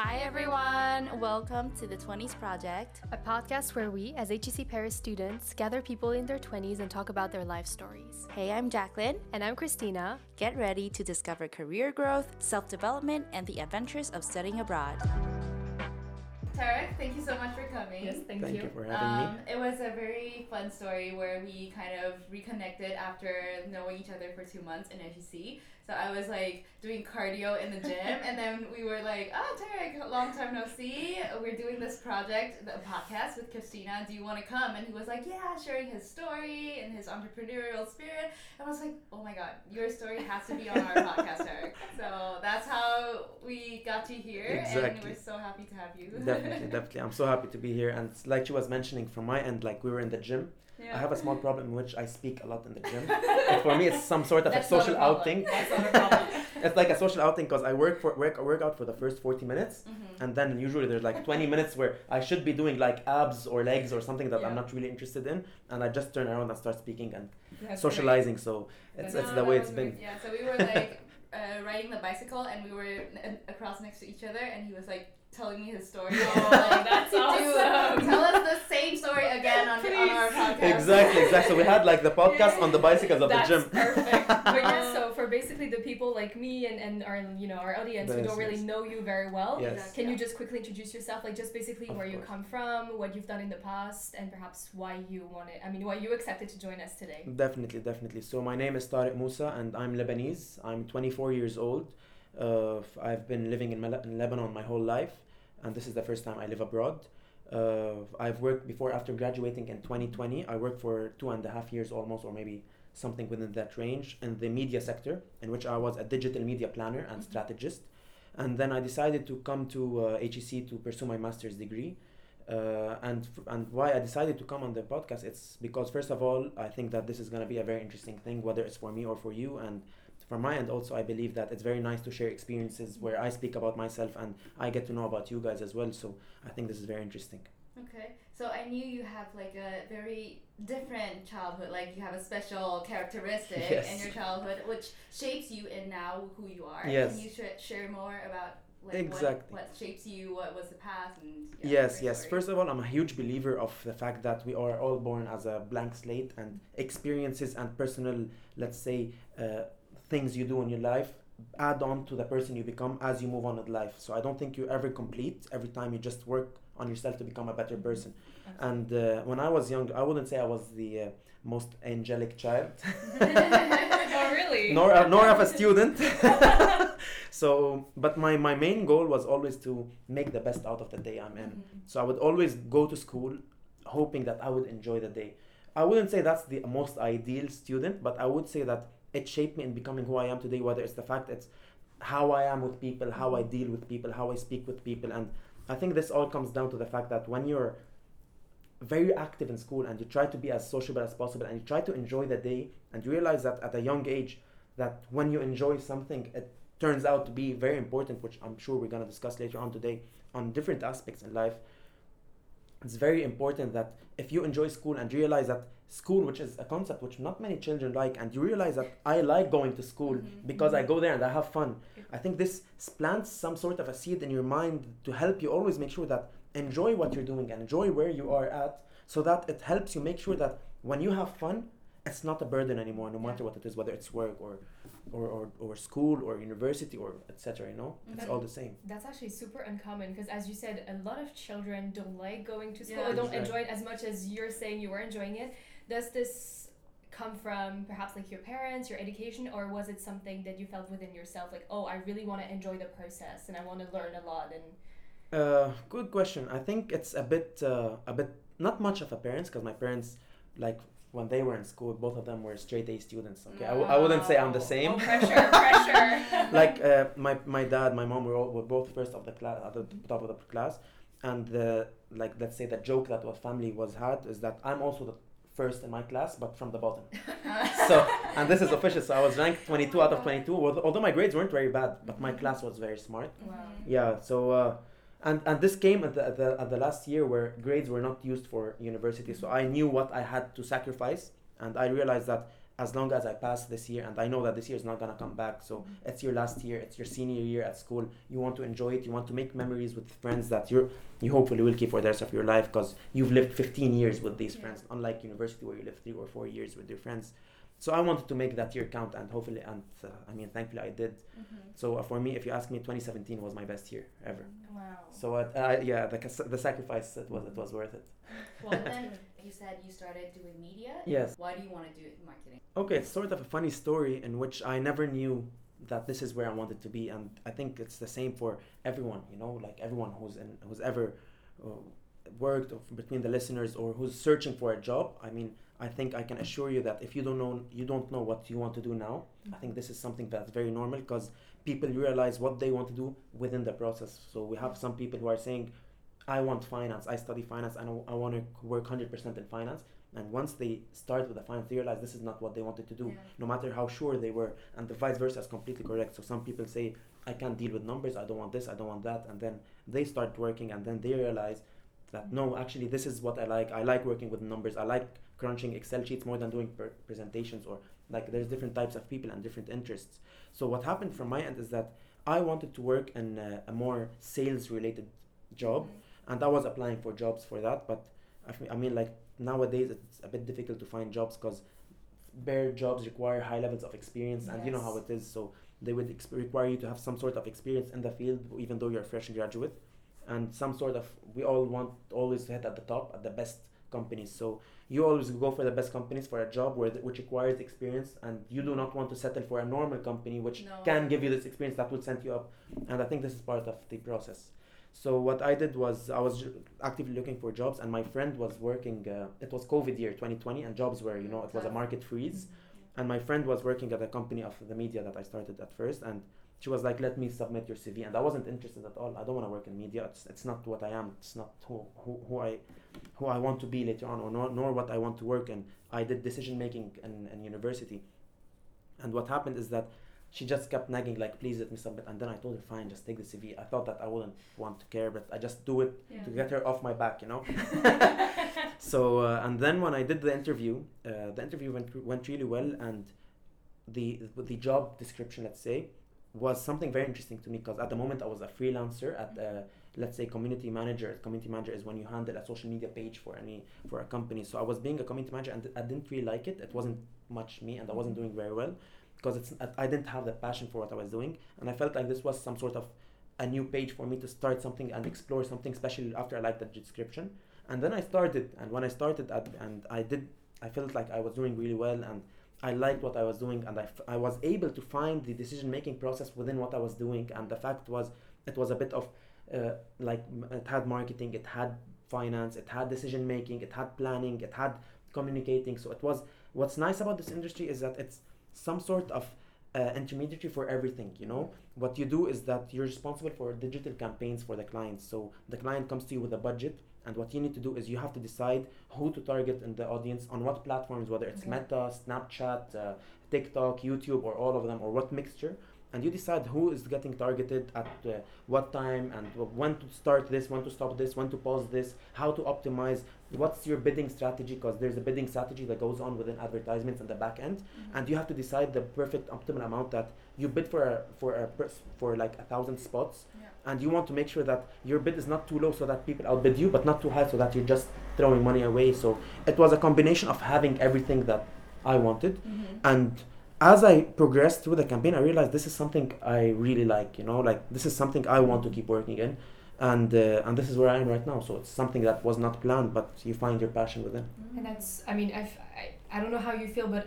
Hi, everyone. Welcome to the 20s Project, a podcast where we, as HEC Paris students, gather people in their 20s and talk about their life stories. Hey, I'm Jacqueline. And I'm Christina. Get ready to discover career growth, self development, and the adventures of studying abroad. Tarek, thank you so much for coming. Yes, thank, thank you. you. for having um, me. It was a very fun story where we kind of reconnected after knowing each other for two months in HEC. So I was like doing cardio in the gym, and then we were like, "Oh, Tarek, long time no see. We're doing this project, the podcast with Christina. Do you want to come?" And he was like, "Yeah," sharing his story and his entrepreneurial spirit. And I was like, "Oh my God, your story has to be on our podcast, Tarek." So that's how we got you here, exactly. and we're so happy to have you. definitely, definitely. I'm so happy to be here, and like she was mentioning, from my end, like we were in the gym. Yeah. I have a small problem in which I speak a lot in the gym. for me, it's some sort of a social outing. it's like a social outing because I work for work work out for the first forty minutes, mm-hmm. and then usually there's like twenty minutes where I should be doing like abs or legs or something that yeah. I'm not really interested in, and I just turn around and start speaking and That's socializing. Great. So it's no, it's the way it's been. Yeah. So we were like uh, riding the bicycle, and we were n- across next to each other, and he was like telling me his story. Oh, like, that's awesome. tell us the same story again on, on our podcast. Exactly, exactly. So we had like the podcast on the bicycles of that's the gym. perfect. but yeah, so for basically the people like me and, and our you know our audience who don't really know you very well, yes. can you just quickly introduce yourself? Like just basically of where course. you come from, what you've done in the past, and perhaps why you wanted. I mean, why you accepted to join us today. Definitely, definitely. So my name is Tarek Moussa, and I'm Lebanese. I'm 24 years old. Uh, I've been living in, Mel- in Lebanon my whole life and this is the first time I live abroad. Uh, I've worked before after graduating in 2020. I worked for two and a half years almost, or maybe something within that range, in the media sector, in which I was a digital media planner and mm-hmm. strategist. And then I decided to come to uh, HEC to pursue my master's degree. Uh, and f- and why I decided to come on the podcast, it's because first of all, I think that this is going to be a very interesting thing, whether it's for me or for you, and from my end also i believe that it's very nice to share experiences where i speak about myself and i get to know about you guys as well. So i think this is very interesting. Okay. So i knew you have like a very different childhood. Like you have a special characteristic yes. in your childhood which shapes you in now who you are. Yes. can you sh- share more about like exactly. what, what, shapes you what was the past and yeah, yes yes. story. first of all i'm a huge believer of the fact that we are all born as a blank slate and experiences and personal let's say uh, things you do in your life add on to the person you become as you move on in life. So I don't think you ever complete every time you just work on yourself to become a better person. And uh, when I was young, I wouldn't say I was the uh, most angelic child. oh, really? Nor, uh, nor of a student. so, but my, my main goal was always to make the best out of the day I'm in. Mm-hmm. So I would always go to school hoping that I would enjoy the day. I wouldn't say that's the most ideal student, but I would say that it shaped me in becoming who I am today. Whether it's the fact it's how I am with people, how I mm-hmm. deal with people, how I speak with people, and I think this all comes down to the fact that when you're very active in school and you try to be as sociable as possible and you try to enjoy the day and you realize that at a young age that when you enjoy something it turns out to be very important which i'm sure we're going to discuss later on today on different aspects in life it's very important that if you enjoy school and realize that school which is a concept which not many children like and you realize that i like going to school mm-hmm. because i go there and i have fun. I think this plants some sort of a seed in your mind to help you always make sure that enjoy what you're doing and enjoy where you are at so that it helps you make sure that when you have fun it's not a burden anymore no matter what it is whether it's work or or, or, or school or university or etc you know? It's all the same. that's actually super uncommon because as you said a lot of children don't like going to school yeah, or don't enjoy it as much as you're saying you were enjoying it does this come from perhaps like your parents your education or was it something that you felt within yourself like oh i really want to enjoy the process and i want to learn a lot and uh, good question i think it's a bit uh, a bit not much of a parents because my parents like when they were in school, both of them were straight A students. Okay, no. I w- I wouldn't say I'm the same. Oh, pressure, pressure. like uh, my my dad, my mom were all, were both first of the class at the top of the class, and the like let's say the joke that our family was had is that I'm also the first in my class, but from the bottom. so and this is official. So I was ranked 22 out of 22. Although my grades weren't very bad, but my class was very smart. Wow. Yeah. So. Uh, and and this came at the, at the, at the last year where grades were not used for university so i knew what i had to sacrifice and i realized that as long as I pass this year, and I know that this year is not gonna come back, so Mm-hmm. it's your last year, it's your senior year at school. You want to enjoy it. You want to make memories with friends that you you hopefully will keep for the rest of your life because you've lived 15 years with these Yeah. friends, unlike university where you live three or four years with your friends. So I wanted to make that year count, and hopefully, and uh, I mean, thankfully, I did. Mm-hmm. So uh, for me, if you ask me, 2017 was my best year ever. Wow. So uh, uh, yeah, the, the sacrifice it was it was worth it. Well, then you said you started doing media. Yes. Why do you want to do marketing? Okay, it's sort of a funny story in which I never knew that this is where I wanted to be, and I think it's the same for everyone. You know, like everyone who's in who's ever uh, worked between the listeners or who's searching for a job. I mean, I think I can assure you that if you don't know you don't know what you want to do now, I think this is something that's very normal because people realize what they want to do within the process. So we have some people who are saying, "I want finance. I study finance. I I want to work hundred percent in finance." And once they start with the finance, they realize this is not what they wanted to do, Yeah. no matter how sure they were. And the vice versa is completely correct. So some people say, I can't deal with numbers, I don't want this, I don't want that. And then they start working and then they realize that no, actually, this is what I like. I like working with numbers. I like crunching Excel sheets more than doing per- presentations or like there's different types of people and different interests. So what happened from my end is that I wanted to work in a, a more sales related job Mhm. and I was applying for jobs for that. But I, mean, like nowadays it's a bit difficult to find jobs because bare jobs require high levels of experience, and you know how it is. So they would exp- require you to have some sort of experience in the field, even though you're a fresh graduate, and some sort of. We all want always to hit at the top at the best companies. So you always go for the best companies for a job where which requires experience, and you do not want to settle for a normal company which No. can give you this experience that would send you up. And I think this is part of the process. So what I did was I was actively looking for jobs, and my friend was working. Uh, it was COVID year 2020, and jobs were you know it was a market freeze. And my friend was working at a company of the media that I started at first, and she was like, "Let me submit your CV," and I wasn't interested at all. I don't want to work in media. It's, it's not what I am. It's not who, who, who I who I want to be later on, or nor, nor what I want to work in. I did decision making in, in university, and what happened is that she just kept nagging like, "Please let me submit," and then I told her, "Fine, just take the CV." I thought that I wouldn't want to care, but I just do it Yeah. to get her off my back, you know. so uh, and then when I did the interview, uh, the interview went went really well, and the the job description, let's say, was something very interesting to me because at the moment I was a freelancer at uh, let's say community manager. Community manager is when you handle a social media page for any for a company. So I was being a community manager and I didn't really like it. It wasn't much me, and I wasn't doing very well because it's I didn't have the passion for what I was doing, and I felt like this was some sort of a new page for me to start something and explore something, especially after I liked the description. And then I started, and when I started, at, and I did, I felt like I was doing really well, and I liked what I was doing, and I, f- I was able to find the decision making process within what I was doing. And the fact was, it was a bit of uh, like it had marketing, it had finance, it had decision making, it had planning, it had communicating. So it was what's nice about this industry is that it's some sort of uh, intermediary for everything. You know, what you do is that you're responsible for digital campaigns for the clients. So the client comes to you with a budget, and what you need to do is you have to decide who to target in the audience on what platforms, whether it's Okay. Meta, Snapchat, uh, TikTok, YouTube, or all of them, or what mixture. And you decide who is getting targeted at uh, what time and when to start this, when to stop this, when to pause this, how to optimize. What's your bidding strategy? Because there's a bidding strategy that goes on within advertisements in the back end and you have to decide the perfect optimal amount that you bid for a, for a pers- for like a thousand spots Yeah. and you want to make sure that your bid is not too low so that people outbid you but not too high so that you're just throwing money away. So it was a combination of having everything that i wanted. Mm-hmm. and as i progressed through the campaign i realized this is something i really like you know? Like this is something i want to keep working in and uh, and this is where i am right now. So it's something that was not planned but you find your passion within. And that's, I mean, I've, I, I don't know how you feel, but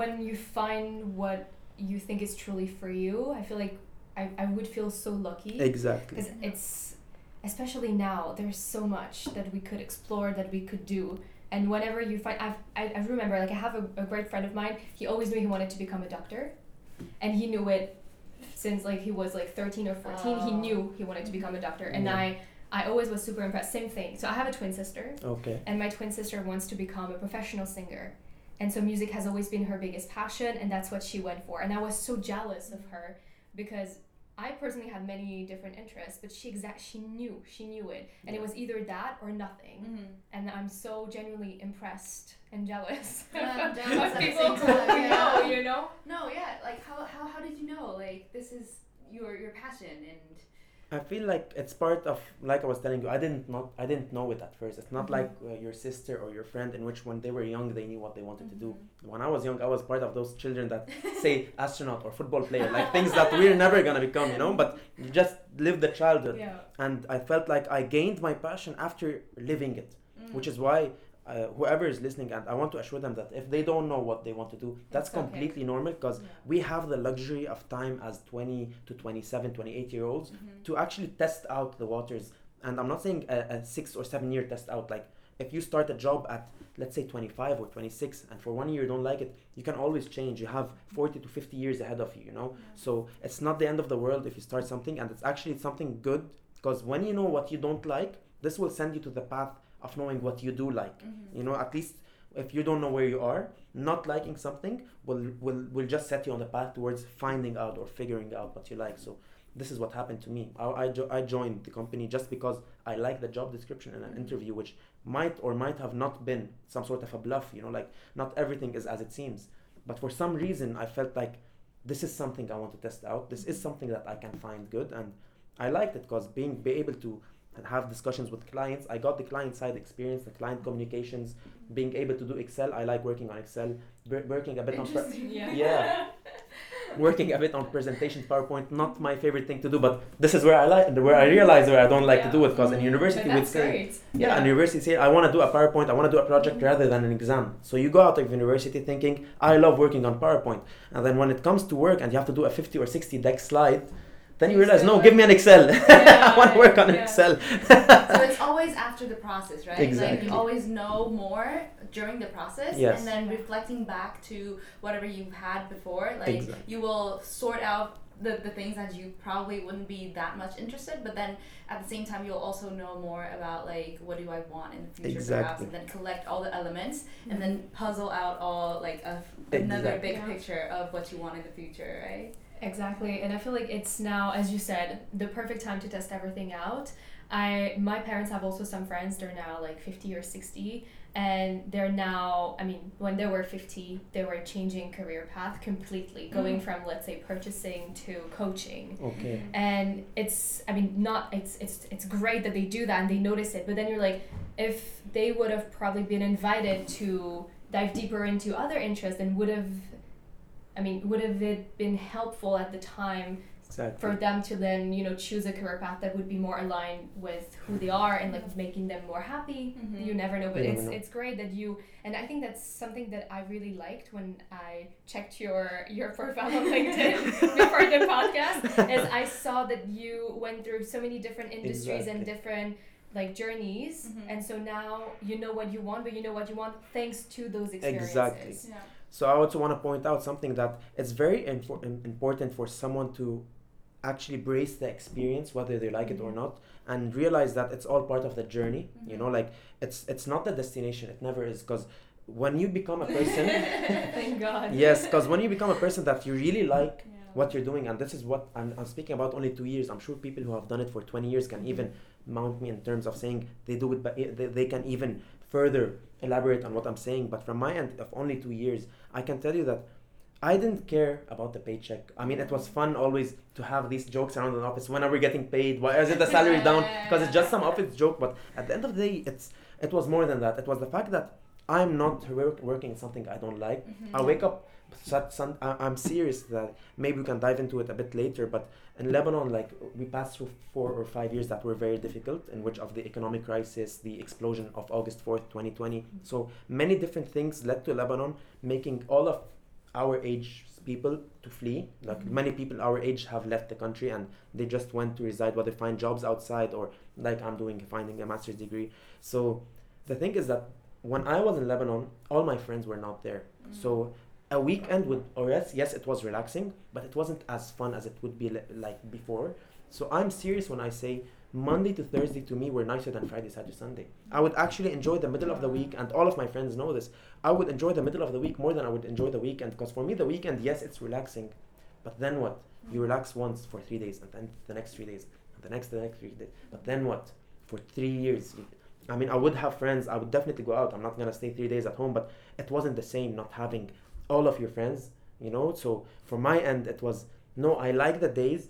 when you find what you think is truly for you, I feel like I, I would feel so lucky. exactly Because it's, especially now, there's so much that we could explore, that we could do. And whenever you find, I've, I, I remember, like, I have a, a great friend of mine, he always knew he wanted to become a doctor. And he knew it since, like, he was, like, 13 or 14. He Oh. knew he wanted to become a doctor. And Yeah. I, I always was super impressed. Same thing. So I have a twin sister okay and my twin sister wants to become a professional singer and so music has always been her biggest passion and that's what she went for and i was so jealous of her because I personally had many different interests, but she exact she knew she knew it, and it was either that or nothing. Mm-hmm. And I'm so genuinely impressed and jealous Yeah, of jealous people who yeah. know, you know. No, yeah. Like how, how how did you know? Like this is your your passion and. I feel like it's part of like I was telling you. I didn't not I didn't know it at first. It's not Mhm. like uh, your sister or your friend in which when they were young they knew what they wanted to do. Mhm. When I was young, I was part of those children that say astronaut or football player, like things that we're never gonna become, you know. But you just live the childhood, Yeah. and I felt like I gained my passion after living it, Mm. which is why. Uh, whoever is listening, and I want to assure them that if they don't know what they want to do, that's It's okay. completely normal because Yeah. we have the luxury of time as 20 to 27, 28 year olds Mhm. to actually test out the waters. And I'm not saying a, a six or seven year test out. Like if you start a job at let's say 25 or 26, and for one year you don't like it, you can always change. You have 40 to 50 years ahead of you. You know, so it's not the end of the world if you start something, and it's actually something good because when you know what you don't like, this will send you to the path of knowing what you do like. Mhm. You know, at least if you don't know where you are, not liking something will will will just set you on the path towards finding out or figuring out what you like. So this is what happened to me. I I, jo- I joined the company just because I liked the job description in an Mhm. interview, which might or might have not been some sort of a bluff. You know, like not everything is as it seems. But for some reason, I felt like this is something I want to test out. This is something that I can find good, and I liked it because being be able to have discussions with clients, I got the client side experience, the client communications, being able to do Excel. I like working on Excel, wor- working a bit on. Pre- Yeah. Yeah. working a bit on presentations, PowerPoint, not my favorite thing to do, but this is where I like, where I realize where I don't like Yeah. to do it, because in university we'd say, great. yeah, in university say I want to do a PowerPoint, I want to do a project rather than an exam. So you go out of university thinking I love working on PowerPoint, and then when it comes to work and you have to do a 50 or 60 deck slide, then you You realize still no, give me an Excel. I want to work on Yeah. Excel. so it's always after the process, right? Like Exactly. you always know more during the process, Yes. and then reflecting back to whatever you've had before, like Exactly. you will sort out the, the things that you probably wouldn't be that much interested, but then at the same time you'll also know more about like what do I want in the future perhaps, and then collect all the elements and mm-hmm. then puzzle out all like a, another Exactly. big Yeah. picture of what you want in the future, right? Exactly, and I feel like it's now, as you said, the perfect time to test everything out. I my parents have also some friends. They're now like fifty or sixty, and they're now. I mean, when they were fifty, they were changing career path completely, going Mm. from let's say purchasing to coaching. Okay. And it's, I mean, not it's it's it's great that they do that and they notice it. But then you're like, if they would have probably been invited to dive deeper into other interests, then would have I mean, would have it been helpful at the time Exactly. for them to then, you know, choose a career path that would be more aligned with who they are and like making them more happy? Mhm. You never know, but You it's know. it's great that you and I think that's something that I really liked when I checked your your profile on LinkedIn before the podcast is I saw that you went through so many different industries and different like journeys Mhm. and so now you know what you want but you know what you want thanks to those experiences. Exactly. Yeah. So I also want to point out something that it's very infor- im- important for someone to actually brace the experience, whether they like it or mm-hmm. not, and realize that it's all part of the journey. You mm-hmm. know, like it's it's not the destination. It never is. Because when you become a person, Thank God. yes, because when you become a person that you really like Yeah. what you're doing, and this is what I'm, I'm speaking about only two years. I'm sure people who have done it for 20 years can even mm-hmm. mount me in terms of saying they do it, but eh, they, they can even further elaborate on what I'm saying. But from my end of only two years, I can tell you that I didn't care about the paycheck. I mean, it was fun always to have these jokes around the office. When are we getting paid? Why is it the salary down? Because it's just some office joke. But at the end of the day, it's it was more than that. It was the fact that I'm not work, working in something I don't like. Mhm. I wake up. Sun, I, I'm serious that maybe we can dive into it a bit later. But in Lebanon, like we passed through four or five years that were very difficult, in which of the economic crisis, the explosion of August fourth, 2020. So many different things led to Lebanon making all of our age people to flee. Like Mhm. many people our age have left the country and they just went to reside, whether find jobs outside or like I'm doing, finding a master's degree. So the thing is that when I was in Lebanon, all my friends were not there. Mm. So a weekend with or yes, it was relaxing, but it wasn't as fun as it would be li- like before. So I'm serious when I say Monday to Thursday to me were nicer than Friday, Saturday, Sunday. I would actually enjoy the middle of the week, and all of my friends know this. I would enjoy the middle of the week more than I would enjoy the weekend because for me the weekend, yes, it's relaxing, But then what? You relax once for three days, and then the next three days, and the next the next three days. But then what? For three years. I mean, I would have friends. I would definitely go out. I'm not gonna stay three days at home. But it wasn't the same not having all of your friends. You know. So for my end, it was no. I like the days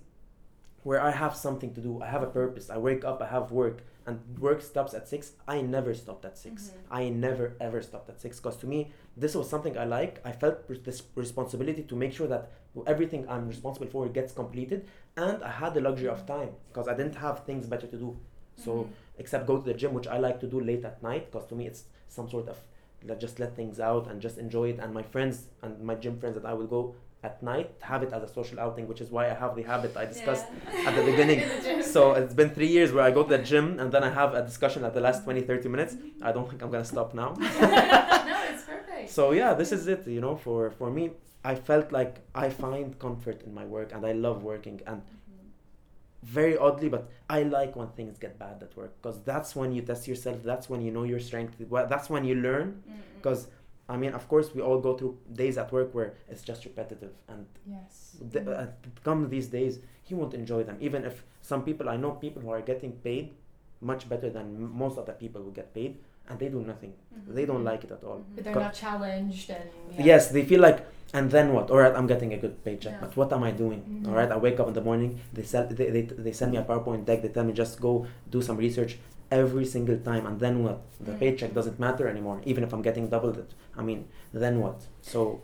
where I have something to do. I have a purpose. I wake up. I have work and work stops at six i never stopped at 6 Mhm. i never ever stopped at six because to me this was something i like i felt this responsibility to make sure that everything i'm responsible for gets completed and i had the luxury of time because i didn't have things better to do so Mhm. except go to the gym which i like to do late at night because to me it's some sort of let just let things out and just enjoy it and my friends and my gym friends that i will go at night have it as a social outing which is why i have the habit i discussed Yeah. at the beginning. The so it's been three years where I go to the gym and then I have a discussion at the last 20, 30 minutes. I don't think I'm gonna stop now. no, it's perfect. So yeah, this is it. You know, for for me, I felt like I find comfort in my work and I love working. And. Very oddly, but I like when things get bad at work because that's when you test yourself. That's when you know your strength. Well, That's when you learn. Because I mean, of course, we all go through days at work where it's just repetitive and Yes. th- uh, come these days you won't enjoy them even if some people i know people who are getting paid much better than m- most of the people who get paid and they do nothing Mhm. they don't like it at all Mhm. But they're Co- not challenged and yeah. yes they feel like and then what all right i'm getting a good paycheck Yeah. but what am i doing Mhm. all right i wake up in the morning they sell they, they, they send me a powerpoint deck they tell me just go do some research every single time and then what the Mm. paycheck doesn't matter anymore even if i'm getting doubled it i mean then what so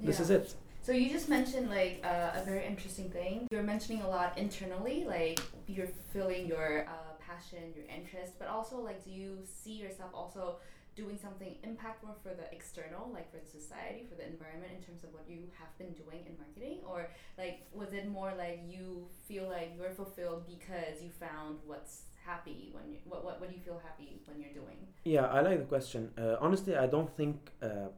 this Yeah. is it So you just mentioned like uh, a very interesting thing. You're mentioning a lot internally, like you're feeling your uh, passion, your interest, but also like do you see yourself also doing something impactful for the external, like for the society, for the environment, in terms of what you have been doing in marketing, or like was it more like you feel like you're fulfilled because you found what's happy when you what what, what do you feel happy when you're doing? Yeah, I like the question. Uh, honestly, I don't think uh,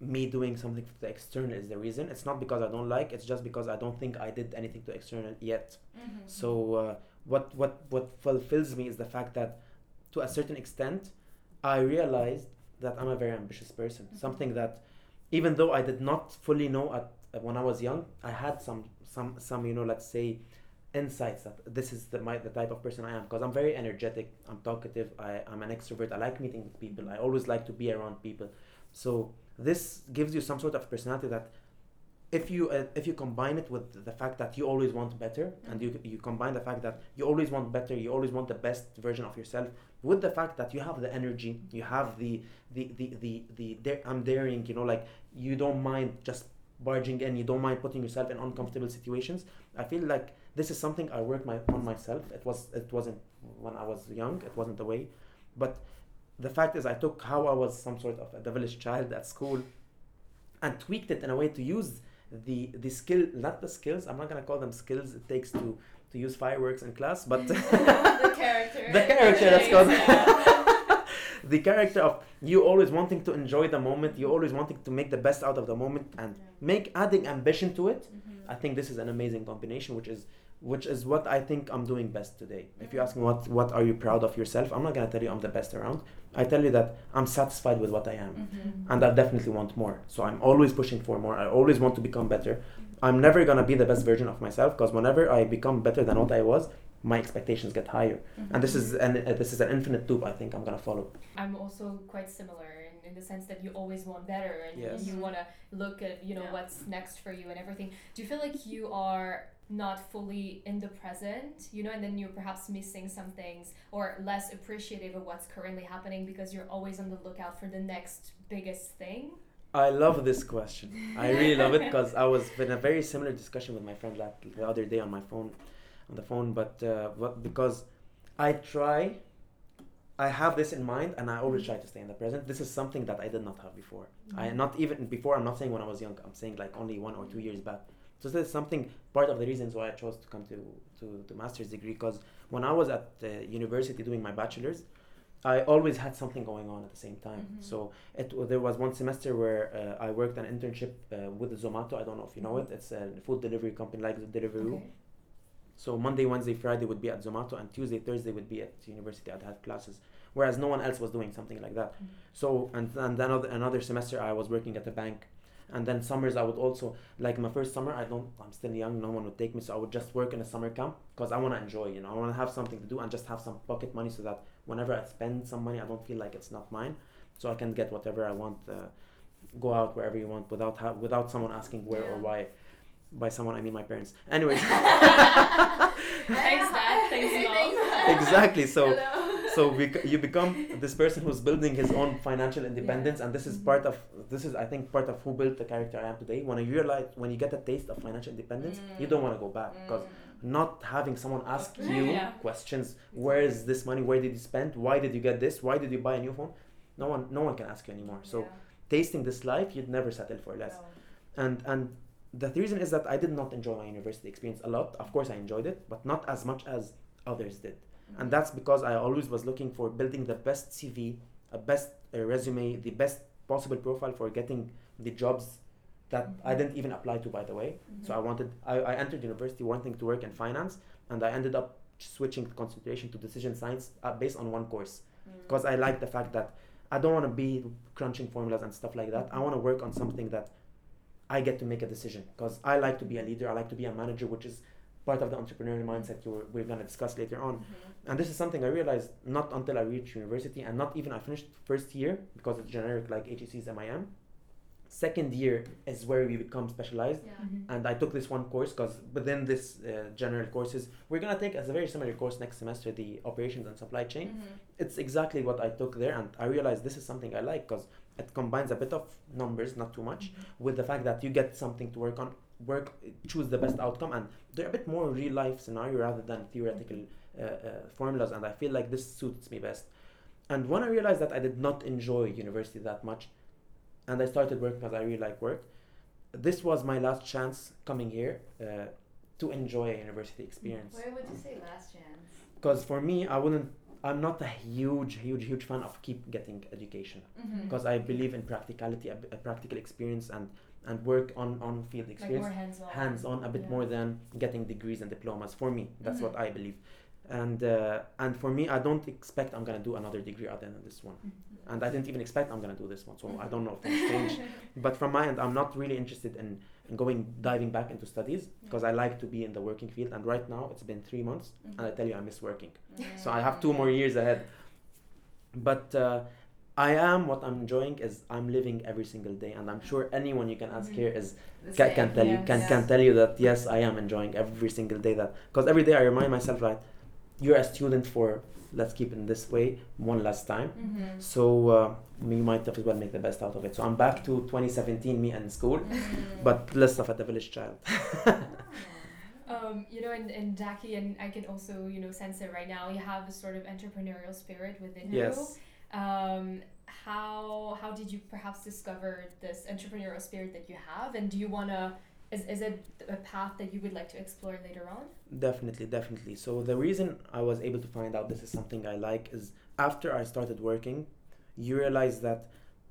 me doing something for the external is the reason. It's not because I don't like. It's just because I don't think I did anything to external yet. Mm-hmm. So uh, what what what fulfills me is the fact that, to a certain extent, I realized that I'm a very ambitious person. Mhm. Something that, even though I did not fully know at when I was young, I had some some some you know let's say insights that this is the my the type of person I am because I'm very energetic. I'm talkative. I I'm an extrovert. I like meeting with people. I always like to be around people. So this gives you some sort of personality that if you uh, if you combine it with the fact that you always want better and you you combine the fact that you always want better you always want the best version of yourself with the fact that you have the energy you have the the the the, the, the i'm daring you know like you don't mind just barging in you don't mind putting yourself in uncomfortable situations i feel like this is something i worked my, on myself. It was it wasn't when i was young it wasn't the way but the fact is i took how i was some sort of a devilish child at school and tweaked it in a way to use the the skill not the skills i'm not going to call them skills it takes to to use fireworks in class but the character. The character, let's go. The character of you always wanting to enjoy the moment you always wanting to make the best out of the moment and make adding ambition to it Mhm. i think this is an amazing combination which is which is what i think i'm doing best today if you ask me what what are you proud of yourself i'm not going to tell you i'm the best around i tell you that i'm satisfied with what i am Mhm. and I definitely want more. So I'm always pushing for more. I always want to become better. I'm never gonna be the best version of myself because whenever I become better than what I was, my expectations get higher. And this is an uh, this is an infinite loop. I think I'm gonna follow. I'm also quite similar in, in the sense that you always want better and Yes. you want to look at you know Yeah. what's next for you and everything. Do you feel like you are not fully in the present, you know, and then you're perhaps missing some things or less appreciative of what's currently happening because you're always on the lookout for the next biggest thing? I love this question. I really love it because I was in a very similar discussion with my friend like the other day on my phone, on the phone. But uh, what because I try, I have this in mind, and I always try to stay in the present. This is something that I did not have before. I not even before. I'm not saying when I was young. I'm saying like only one or two years back. So this is something part of the reasons why I chose to come to to, to master's degree because when I was at the university doing my bachelor's, I always had something going on at the same time. Mhm. So it there was one semester where uh, I worked an internship uh, with Zomato. I don't know if you know it. It's a food delivery company like the Deliveroo. Okay. So Monday, Wednesday, Friday would be at Zomato, and Tuesday, Thursday would be at university. I'd have classes, whereas no one else was doing something like that. Mhm. So and and then another another semester I was working at a bank, and then summers I would also like my first summer I don't I'm still young no one would take me so I would just work in a summer camp because I want to enjoy you know I want to have something to do and just have some pocket money so that whenever I spend some money I don't feel like it's not mine so I can get whatever I want uh, go out wherever you want without ha- without someone asking where or why by someone I mean my parents anyways Thanks, Dad. Thanks, Mom. exactly so Hello. So bec- you become this person who's building his own financial independence and this is Mhm. part of this is i think part of who built the character i am today when you realize when you get a taste of financial independence you don't want to go back because Mm. not having someone ask you Yeah. questions where is this money where did you spend why did you get this why did you buy a new phone no one no one can ask you anymore so Yeah. tasting this life you'd never settle for less No. and and the reason is that I did not enjoy my university experience a lot. Of course, I enjoyed it, but not as much as others did. And that's because I always was looking for building the best CV, a best uh, resume, the best possible profile for getting the jobs that I didn't even apply to, by the way. So I wanted, I, I entered university wanting to work in finance, and I ended up switching the concentration to decision science uh, based on one course Mm. because I like the fact that I don't want to be crunching formulas and stuff like that. I want to work on something that I get to make a decision because I like to be a leader. I like to be a manager, which is part of the entrepreneurial mindset you were, we're going to discuss later on. Mhm. And this is something I realized not until I reached university and not even I finished first year because it's generic like HEC's MIM. Second year is where we become specialized Yeah. Mhm. and I took this one course because within this uh, general courses we're gonna take as a very similar course next semester the operations and supply chain Mhm. it's exactly what I took there, and I realized this is something I like because it combines a bit of numbers, not too much, with the fact that you get something to work on, work, choose the best outcome, and they're a bit more real life scenario rather than theoretical uh, uh, formulas, and I feel like this suits me best. And when I realized that I did not enjoy university that much, and I started work because I really like work, this was my last chance coming here uh, to enjoy a university experience Why would you say last chance? because for me i wouldn't i'm not a huge huge huge fan of keep getting education Mm-hmm. because i believe in practicality a, a practical experience and and work on on field Like experience more hands-on. hands on a bit Yeah. more than getting degrees and diplomas for me that's what Mhm. i believe and uh, and for me i don't expect i'm gonna do another degree other than this one Mhm. and i didn't even expect i'm gonna do this one so i don't know if things change Mm-hmm. but from my end i'm not really interested in, in going diving back into studies because i like to be in the working field and right now it's been three months and i tell you i miss working so I have two more years ahead. But uh, I am what I'm enjoying is I'm living every single day, and I'm sure anyone you can ask Mhm. here is The can, same. can tell you can, Yes. can tell you that yes I am enjoying every single day that because every day I remind myself that you're a student for let's keep it in this way one last time. Mm-hmm. So uh, we might as well make the best out of it. So I'm back to 2017, me and school, Mm-hmm. but less stuff at the village child. Um, you know, and, and Daki, and I can also, you know, sense it right now. You have a sort of entrepreneurial spirit within Yes. you. Um, how how did you perhaps discover this entrepreneurial spirit that you have, and do you wanna? Is, is it a path that you would like to explore later on? Definitely, definitely. So the reason I was able to find out this is something I like is after I started working, you realize that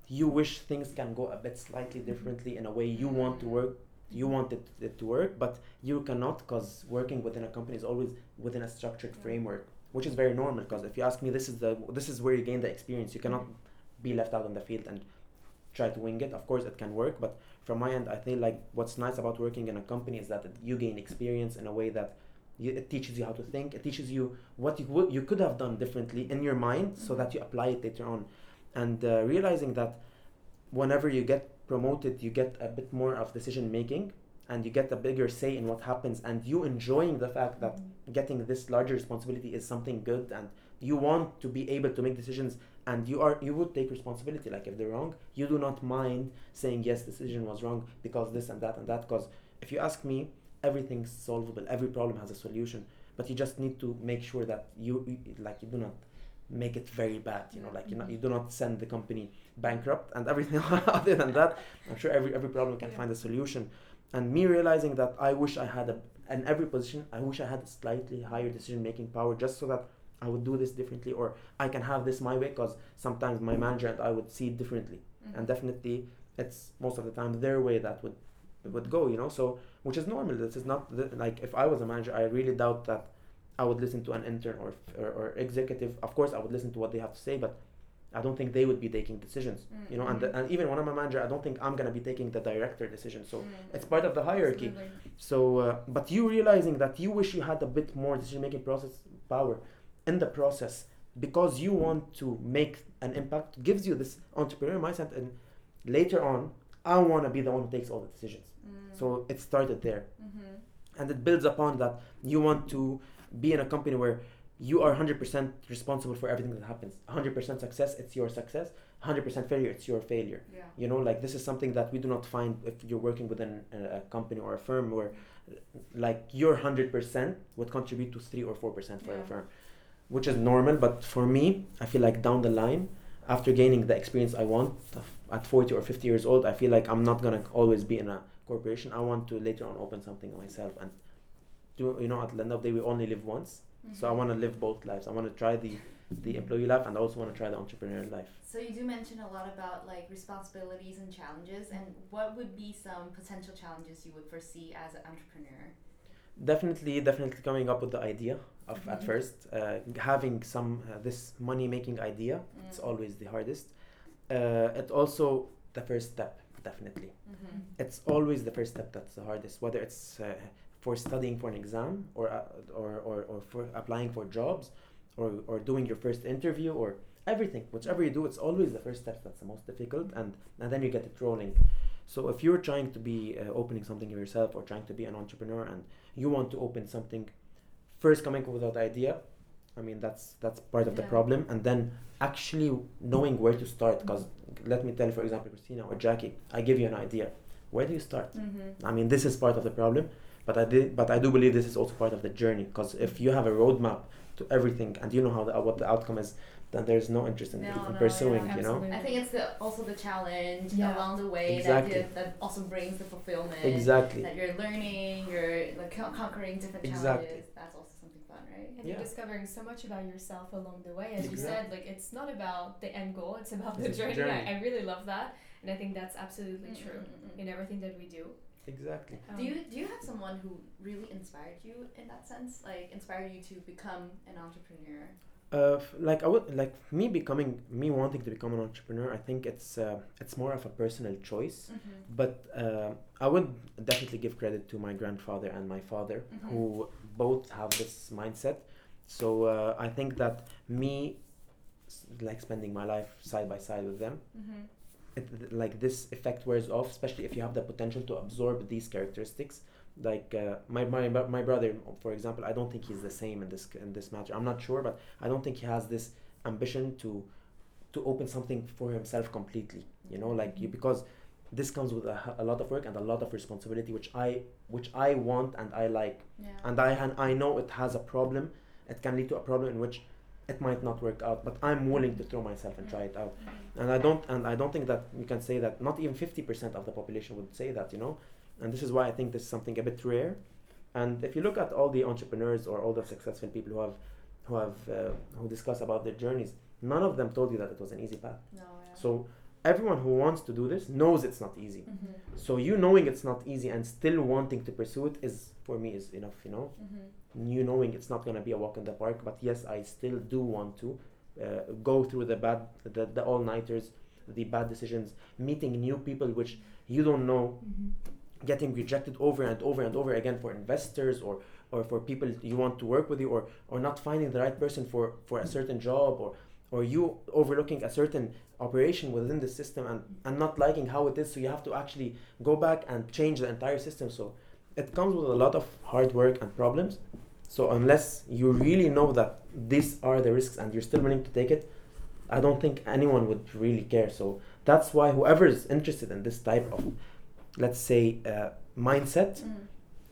you wish things can go a bit slightly differently in a way you want to work, you want it, it to work, but you cannot because working within a company is always within a structured framework, which is very normal. Because if you ask me, this is the this is where you gain the experience. You cannot be left out on the field and try to wing it. Of course, it can work, but from my end, I think like what's nice about working in a company is that you gain experience in a way that you, it teaches you how to think. It teaches you what you you could have done differently in your mind, so that you apply it later on, and uh, realizing that whenever you get promoted, you get a bit more of decision making, and you get a bigger say in what happens, and you enjoying the fact that getting this larger responsibility is something good and you want to be able to make decisions and you are you would take responsibility like if they're wrong. You do not mind saying yes decision was wrong because this and that and that because if you ask me everything's solvable every problem has a solution but you just need to make sure that you, you like you do not make it very bad you know like you, not, you do not send the company bankrupt and everything other than that. I'm sure every every problem can Yeah. find a solution. And me realizing that i wish i had a in every position i wish i had a slightly higher decision making power just so that i would do this differently or i can have this my way because sometimes my manager and i would see it differently. Mm-hmm. and definitely it's most of the time their way that would would go you know? So which is normal. This is not the, like if i was a manager i really doubt that i would listen to an intern or, or or executive. Of course i would listen to what they have to say but I don't think they would be taking decisions. Mm-hmm. You know, and, the, and even when I'm a manager, I don't think I'm gonna be taking the director decision. So Mm-hmm. it's part of the hierarchy. Absolutely. So, uh, but you realizing that you wish you had a bit more decision making process power in the process because you want to make an impact gives you this entrepreneurial mindset, and later on, I want to be the one who takes all the decisions. Mm. So it started there, Mm-hmm. and it builds upon that. You want to be in a company where you are 100% responsible for everything that happens. 100% success, it's your success. 100% failure, it's your failure Yeah. you know like this is something that we do not find if you're working within a, a company or a firm where like your 100% would contribute to 3 or 4% for Yeah. a firm which is normal but for me i feel like down the line after gaining the experience i want at 40 or 50 years old i feel like i'm not going to always be in a corporation i want to later on open something myself and do you know at the end of the day we only live once so i Mm-hmm. want to live both lives i want to try the the employee life and i also want to try the entrepreneurial life So you do mention a lot about like responsibilities and challenges, and what would be some potential challenges you would foresee as an entrepreneur? definitely definitely coming up with the idea of at Mhm. first uh, having some uh, this money making idea it's Mm. always the hardest uh, it also the first step definitely Mm-hmm. it's always the first step that's the hardest whether it's uh, for studying for an exam or, uh, or, or, or for applying for jobs or, or doing your first interview or everything. Whichever you do it's always the first step that's the most difficult and, and then you get it rolling so if you're trying to be uh, opening something yourself or trying to be an entrepreneur and you want to open something first coming up with that idea i mean that's that's part of the Yeah. problem. And then actually knowing where to start because let me tell you for example christina or Jacquie i give you an idea. Where do you start? Mm-hmm. I mean, this is part of the problem, but I did, but I do believe this is also part of the journey. Because if you have a roadmap to everything and you know how the, uh, what the outcome is, then there's no interest in, No, in no, pursuing. yeah. You know, I think it's the also the challenge Yeah. along the way Exactly. that that also brings the fulfillment. exactly. That you're learning, you're like conquering different Exactly. challenges. That's also something fun, right? And Yeah. you're discovering so much about yourself along the way. As you said, like it's not about the end goal, it's about the It's a journey. journey. I, I really love that. And I think that's absolutely mm, mm, true Mm-mm-mm-mm. in everything that we do. Exactly. Um, Do you do you have someone who really inspired you in that sense? Like inspired you to become an entrepreneur? Uh, like I would like me becoming me wanting to become an entrepreneur. I think it's uh, it's more of a personal choice. Mm-hmm. But uh, I would definitely give credit to my grandfather and my father, Mhm. who both have this mindset. So uh, I think that me, like spending my life side by side with them, Mm-hmm. It, like this effect wears off, especially if you have the potential to absorb these characteristics. Like uh, my, my my brother, for example, I don't think he's the same in this in this matter. I'm not sure, but I don't think he has this ambition to to open something for himself completely. You know, like you because this comes with a lot of work and a lot of responsibility, which I which I want and I like, Yeah. and I han- I know it has a problem. It can lead to a problem in which it might not work out, but I'm willing to throw myself and try it out Mhm. and I don't and I don't think that you can say that not even fifty percent of the population would say that you know, and this is why I think this is something a bit rare. And if you look at all the entrepreneurs or all the successful people who have who have uh, who discuss about their journeys, none of them told you that it was an easy path. No. Yeah. So everyone who wants to do this knows it's not easy. Mm-hmm. So you knowing it's not easy and still wanting to pursue it is for me is enough. You know, Mm-hmm. you knowing it's not gonna be a walk in the park, but yes, I still do want to uh, go through the bad, the, the all nighters, the bad decisions, meeting new people which you don't know, Mm-hmm. getting rejected over and over and over again for investors or or for people you want to work with you, or or not finding the right person for for a certain job, or or you overlooking a certain operation within the system and and not liking how it is, so you have to actually go back and change the entire system. So it comes with a lot of hard work and problems. So unless you really know that these are the risks and you're still willing to take it, I don't think anyone would really care. So that's why whoever is interested in this type of, let's say, uh, mindset Mm.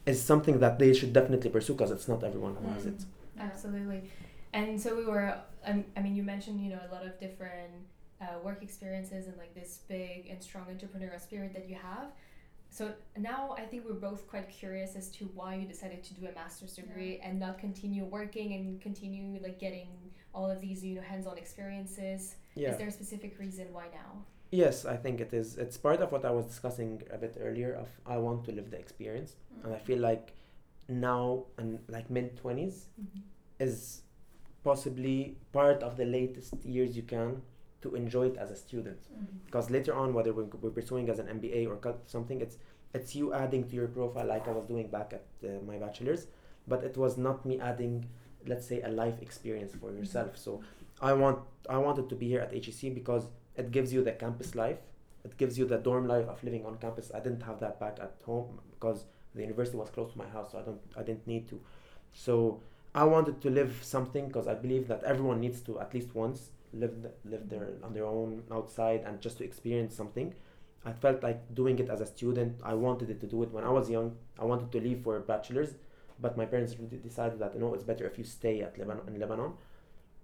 is something that they should definitely pursue because it's not everyone who has it. Absolutely. And so we were, um, I mean, you mentioned, you know, a lot of different uh, work experiences and like this big and strong entrepreneurial spirit that you have. So now I think we're both quite curious as to why you decided to do a master's degree and not continue working and continue like getting all of these, you know, hands-on experiences. Yeah. Is there a specific reason why now? Yes, I think it is. It's part of what I was discussing a bit earlier. Of I want to live the experience, and I feel like now and like mid 20s is possibly part of the latest years you can to enjoy it as a student. Mm-hmm. Because later on, whether we're, we're pursuing as an MBA or something, it's it's you adding to your profile like I was doing back at uh, my bachelor's, but it was not me adding, let's say, a life experience for yourself. So I want I wanted to be here at HEC because it gives you the campus life. It gives you the dorm life of living on campus. I didn't have that back at home because the university was close to my house, so I don't I didn't need to. So I wanted to live something because I believe that everyone needs to at least once live live their on their own outside and just to experience something. I felt like doing it as a student. I wanted to do it when I was young. I wanted to leave for a bachelor's, but my parents decided that you know it's better if you stay at Lebanon in Lebanon.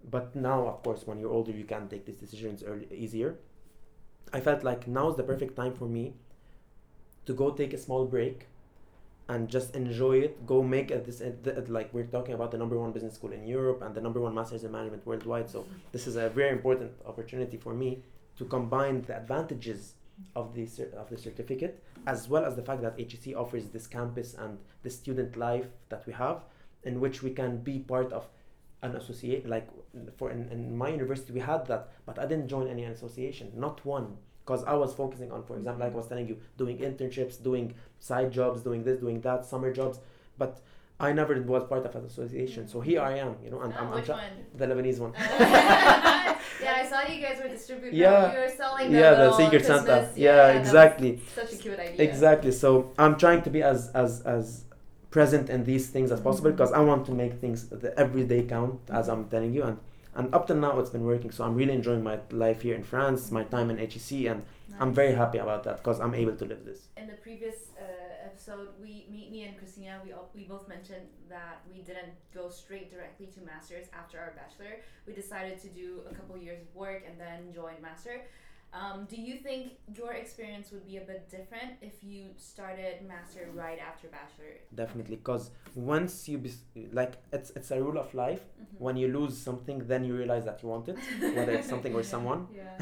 But now, of course, when you're older, you can take these decisions early, easier. I felt like now is the perfect time for me to go take a small break and just enjoy it. Go make a, this like we're talking about the number one business school in Europe and the number one masters in management worldwide. So this is a very important opportunity for me to combine the advantages of the of the certificate as well as the fact that HEC offers this campus and the student life that we have, in which we can be part of an associate. Like for in, in my university we had that, but I didn't join any association, not one because I was focusing on, for example, like I mm-hmm. was telling you, doing internships, doing side jobs, doing this, doing that, summer jobs, but I never was part of an association. So here I am, you know, and Oh, I'm, I'm which tra- one? the Lebanese one. yeah, I saw you guys were distributing. Yeah. you were selling yeah, the Secret Christmas- Santa. Yeah, Yeah, exactly, Such a cute idea. exactly. So I'm trying to be as as as present in these things as possible mm-hmm. because I want to make things the everyday count, as I'm telling you, and and up till now it's been working. So I'm really enjoying my life here in France, my time in HEC, and I'm very happy about that because I'm able to live this. In the previous uh, episode, we me, me and Christina, we all, we both mentioned that we didn't go straight directly to masters after our bachelor. We decided to do a couple years of work and then join master. Um, do you think your experience would be a bit different if you started master right after bachelor? Definitely, because once you bes- like it's it's a rule of life. Mhm. When you lose something, then you realize that you want it, whether it's something or someone. Yeah.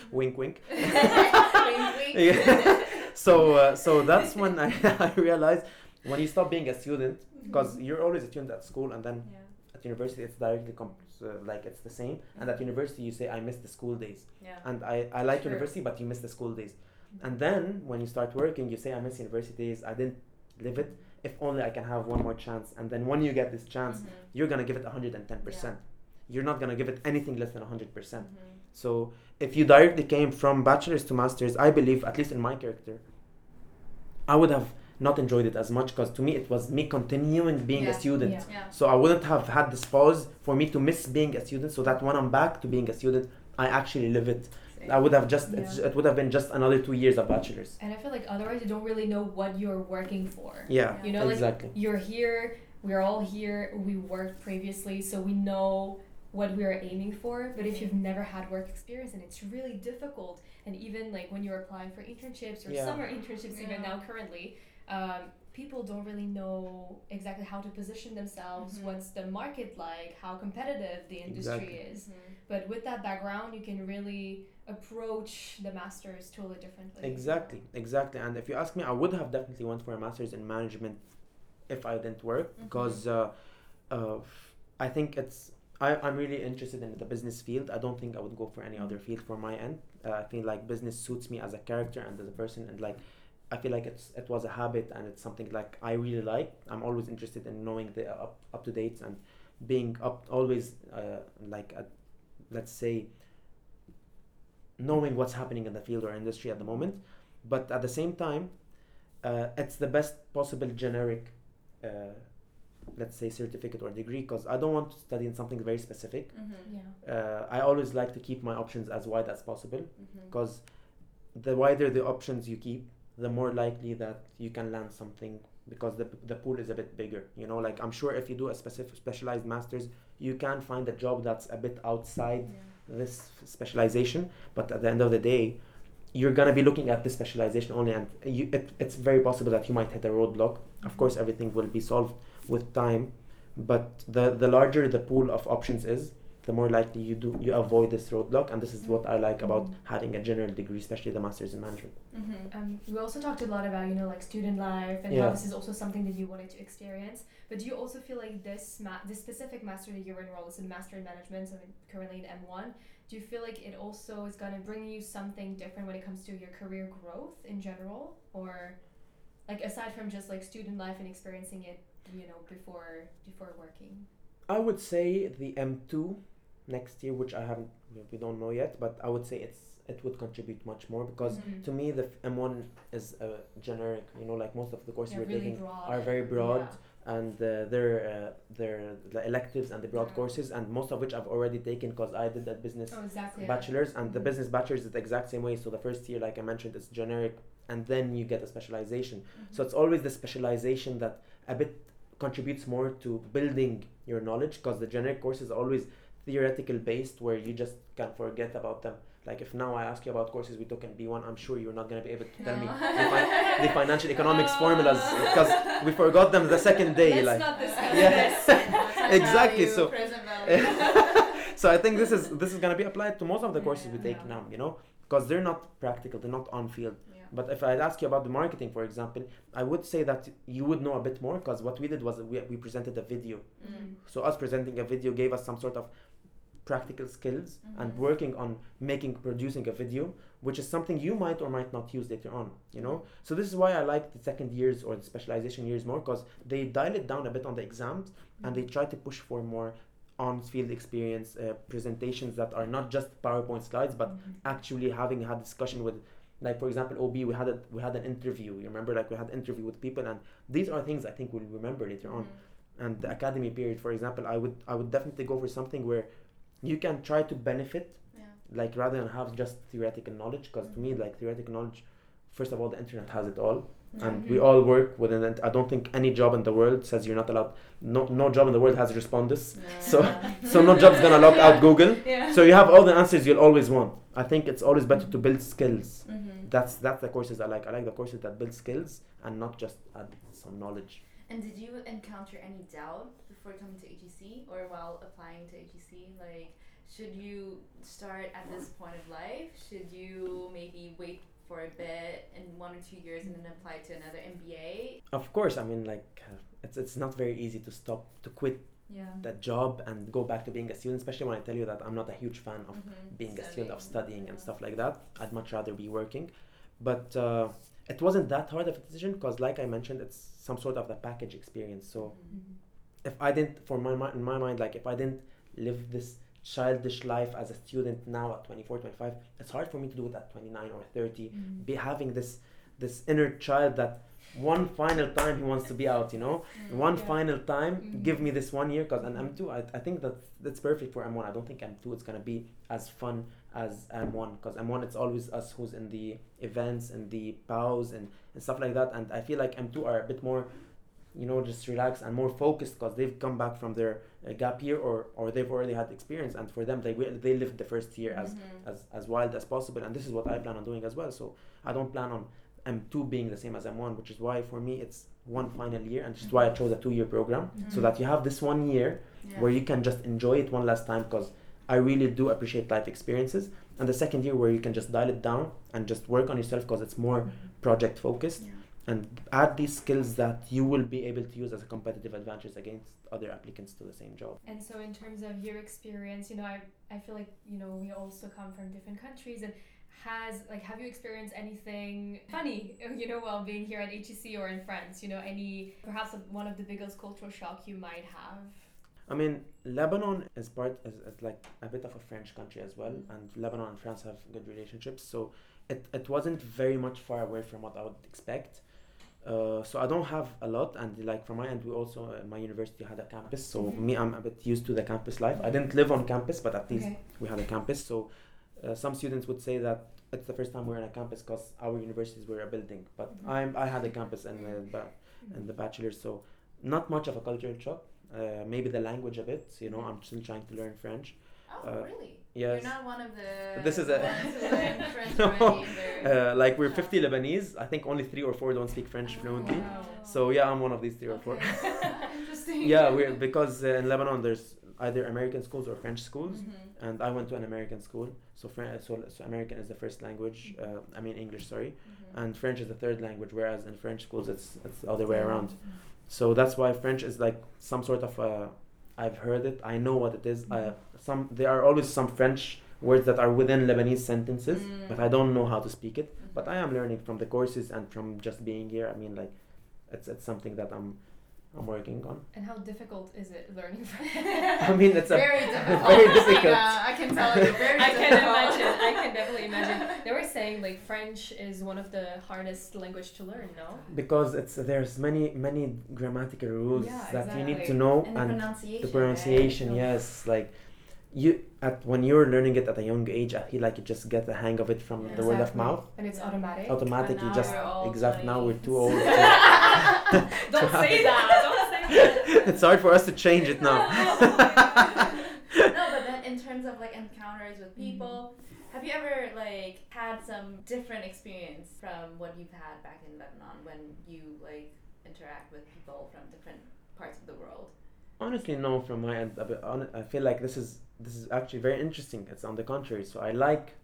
wink, wink. wink, wink. So uh, so that's when I, I realized when you stop being a student because you're always a student at school and then Yeah. at university it's directly comp- uh, like it's the same and at university you say I miss the school days. Yeah. and I, I like True. university but you miss the school days. And then when you start working you say I miss university days. I didn't live it. If only I can have one more chance. And then when you get this chance Mhm. you're gonna give it 110% you're not gonna give it anything less than 100%. Mhm. so if you directly came from bachelor's to master's, I believe, at least in my character, I would have not enjoyed it as much because to me it was me continuing being Yeah. a student. Yeah. Yeah. So I wouldn't have had this pause for me to miss being a student so that when I'm back to being a student, I actually live it. I would have just, Yeah. it would have been just another two years of bachelor's. And I feel like otherwise you don't really know what you're working for. Yeah, You know, like exactly. you're here, we're all here, we worked previously, so we know what we are aiming for. But if you've never had work experience, and it's really difficult, and even like when you're applying for internships or Yeah. summer internships, even now currently, um, people don't really know exactly how to position themselves, Mhm. what's the market like, how competitive the industry Exactly. is. Mhm. But with that background, you can really approach the masters totally differently. Exactly, exactly. And if you ask me, I would have definitely went for a master's in management if I didn't work Mhm. because uh, uh, I think it's I, I'm really interested in the business field. I don't think I would go for any other field for my end. Uh, I feel like business suits me as a character and as a person, and like I feel like it's it was a habit and it's something like I really like. I'm always interested in knowing the up up to dates and being up always uh, like a, let's say knowing what's happening in the field or industry at the moment but at the same time uh, it's the best possible generic uh, let's say certificate or degree because i don't want to study in something very specific Mhm. Yeah. uh, i always like to keep my options as wide as possible because the wider the options you keep the more likely that you can land something because the, the pool is a bit bigger you know like i'm sure if you do a specific specialized masters you can find a job that's a bit outside Yeah. this specialization but at the end of the day you're gonna be looking at this specialization only and you, it, it's very possible that you might hit a roadblock of course everything will be solved with time but the the larger the pool of options is the more likely you do you avoid this roadblock and this is what i like about having a general degree especially the masters in management mm-hmm. um, we also talked a lot about you know like student life and yeah. how this is also something that you wanted to experience but do you also feel like this ma- this specific master that you're enrolled is in master in management so currently in m1 do you feel like it also is going to bring you something different when it comes to your career growth in general or like aside from just like student life and experiencing it you know before before working i would say the m2 next year which i haven't we don't know yet but i would say it's it would contribute much more because mm-hmm. to me the m1 is a generic you know like most of the courses we're really taking broad. are very broad yeah. and uh, they're uh, they're the electives and the broad yeah. courses and most of which i've already taken because i did that business oh, exactly. bachelor's and mm-hmm. the business bachelor's is the exact same way so the first year like i mentioned it's generic and then you get a specialization mm-hmm. so it's always the specialization that a bit contributes more to building your knowledge because the generic course is always theoretical based where you just can forget about them like if now I ask you about courses we took in B1 I'm sure you're not going to be able to tell no. me the, fi- the, financial economics formulas because we forgot them the second day Let's like not yeah. exactly so so I think this is this is going to be applied to most of the courses we take yeah. now you know because they're not practical they're not on field but if I'd ask you about the marketing, for example, I would say that you would know a bit more because what we did was we, we presented a video. Mm. So us presenting a video gave us some sort of practical skills mm-hmm. and working on making producing a video which is something you might or might not use later on you know so this is why i like the second years or the specialization years more because they dial it down a bit on the exams mm-hmm. and they try to push for more on field experience uh, presentations that are not just powerpoint slides but mm-hmm. actually having had discussion with like for example ob we had a we had an interview you remember like we had interview with people and these are things i think we'll remember later on mm-hmm. and the academy period for example i would i would definitely go for something where you can try to benefit yeah. like rather than have just theoretical knowledge because mm-hmm. to me mm-hmm. like theoretical knowledge first of all the internet has it all mm-hmm. and we all work within it i don't think any job in the world says you're not allowed no no job in the world has respondus yeah. so so no job's gonna lock yeah. out google so you have all the answers you'll always want i think it's always better to build skills mm-hmm. that's that's the courses i like i like the courses that build skills and not just add some knowledge and did you encounter any doubt before coming to HEC or while applying to HEC? Like, should you start at this point of life? Should you maybe wait for a bit in one or two years and then apply to another MBA? Of course, I mean, like, uh, it's, it's not very easy to stop, to quit yeah. that job and go back to being a student, especially when I tell you that I'm not a huge fan of mm-hmm. being studying. a student, of studying yeah. and stuff like that. I'd much rather be working. But uh, it wasn't that hard of a decision because, like I mentioned, it's some sort of the package experience. So mm-hmm. If I didn't, for my in my mind, like if I didn't live this childish life as a student now at 24 25 it's hard for me to do it at 29 or 30 mm-hmm. be having this this inner child that one final time he wants to be out you know mm-hmm. one yeah. final time mm-hmm. give me this one year because and m2 I, I think that that's perfect for m1 i don't think m2 it's going to be as fun as m1 because m1 it's always us who's in the events and the bows and, and stuff like that and i feel like m2 are a bit more you know just relaxed and more focused because they've come back from their uh, gap year or or they've already had experience and for them they will they lived the first year as mm-hmm. as as wild as possible and this is what i plan on doing as well so i don't plan on m2 being the same as m1 which is why for me it's one final year and just why i chose a two year program mm-hmm. so that you have this one year yeah. where you can just enjoy it one last time because i really do appreciate life experiences and the second year where you can just dial it down and just work on yourself because it's more mm-hmm. project focused yeah and add these skills that you will be able to use as a competitive advantage against other applicants to the same job. And so, in terms of your experience, you know, I, I feel like, you know, we also come from different countries and has like have you experienced anything funny you know while being here at HEC or in France you know any perhaps one of the biggest cultural shock you might have I mean, Lebanon is part is, is like a bit of a French country as well, mm-hmm. and Lebanon and France have good relationships. So it, it wasn't very much far away from what I would expect. Uh, so I don't have a lot, and like from my end, we also uh, my university had a campus. So mm-hmm. me, I'm a bit used to the campus life. I didn't live on campus, but at least okay. we had a campus. So uh, some students would say that it's the first time we're in a campus because our universities were a building. But mm-hmm. I'm I had a campus in the ba- in the bachelor, so not much of a cultural shock. Uh, maybe the language a bit. You know, I'm still trying to learn French. Oh, uh, really? Yes. You're not one of the. This is a. no. Uh, like we're 50 Lebanese. I think only three or four don't speak French oh, fluently. Wow. So yeah, I'm one of these three or four. Interesting. yeah, we're because uh, in Lebanon there's either American schools or French schools, Mm-hmm. and I went to an American school. So Fran- so, so American is the first language. Uh, I mean English, sorry, Mm-hmm. and French is the third language. Whereas in French schools, it's it's the other way around. So that's why French is like some sort of uh, I've heard it. I know what it is. Some there are always some French words that are within Lebanese sentences, Mm. but I don't know how to speak it. But I am learning from the courses and from just being here. I mean, like, it's it's something that I'm I'm working on. And how difficult is it learning French? I mean, it's a very difficult. very difficult. Yeah, I can tell you, very I can imagine. I can definitely imagine. They were saying like French is one of the hardest language to learn. No. because it's there's many many grammatical rules Yeah, that you need to exactly. know And the pronunciation. the pronunciation right? yes like you at when you're learning it at a young age i feel like you just get the hang of it from the word of mouth And it's Yeah. automatic. You just we're exact now we're too 20s. old Don't say that. Don't say that. it's hard for us to change it now no, but then in terms of like encounters with people, mm-hmm. have you ever like had some different experience from what you've had back in Lebanon when you like interact with people from different parts of the world? Honestly no from my end a bit hon- i feel like this is this is actually very interesting. It's on the contrary. So i like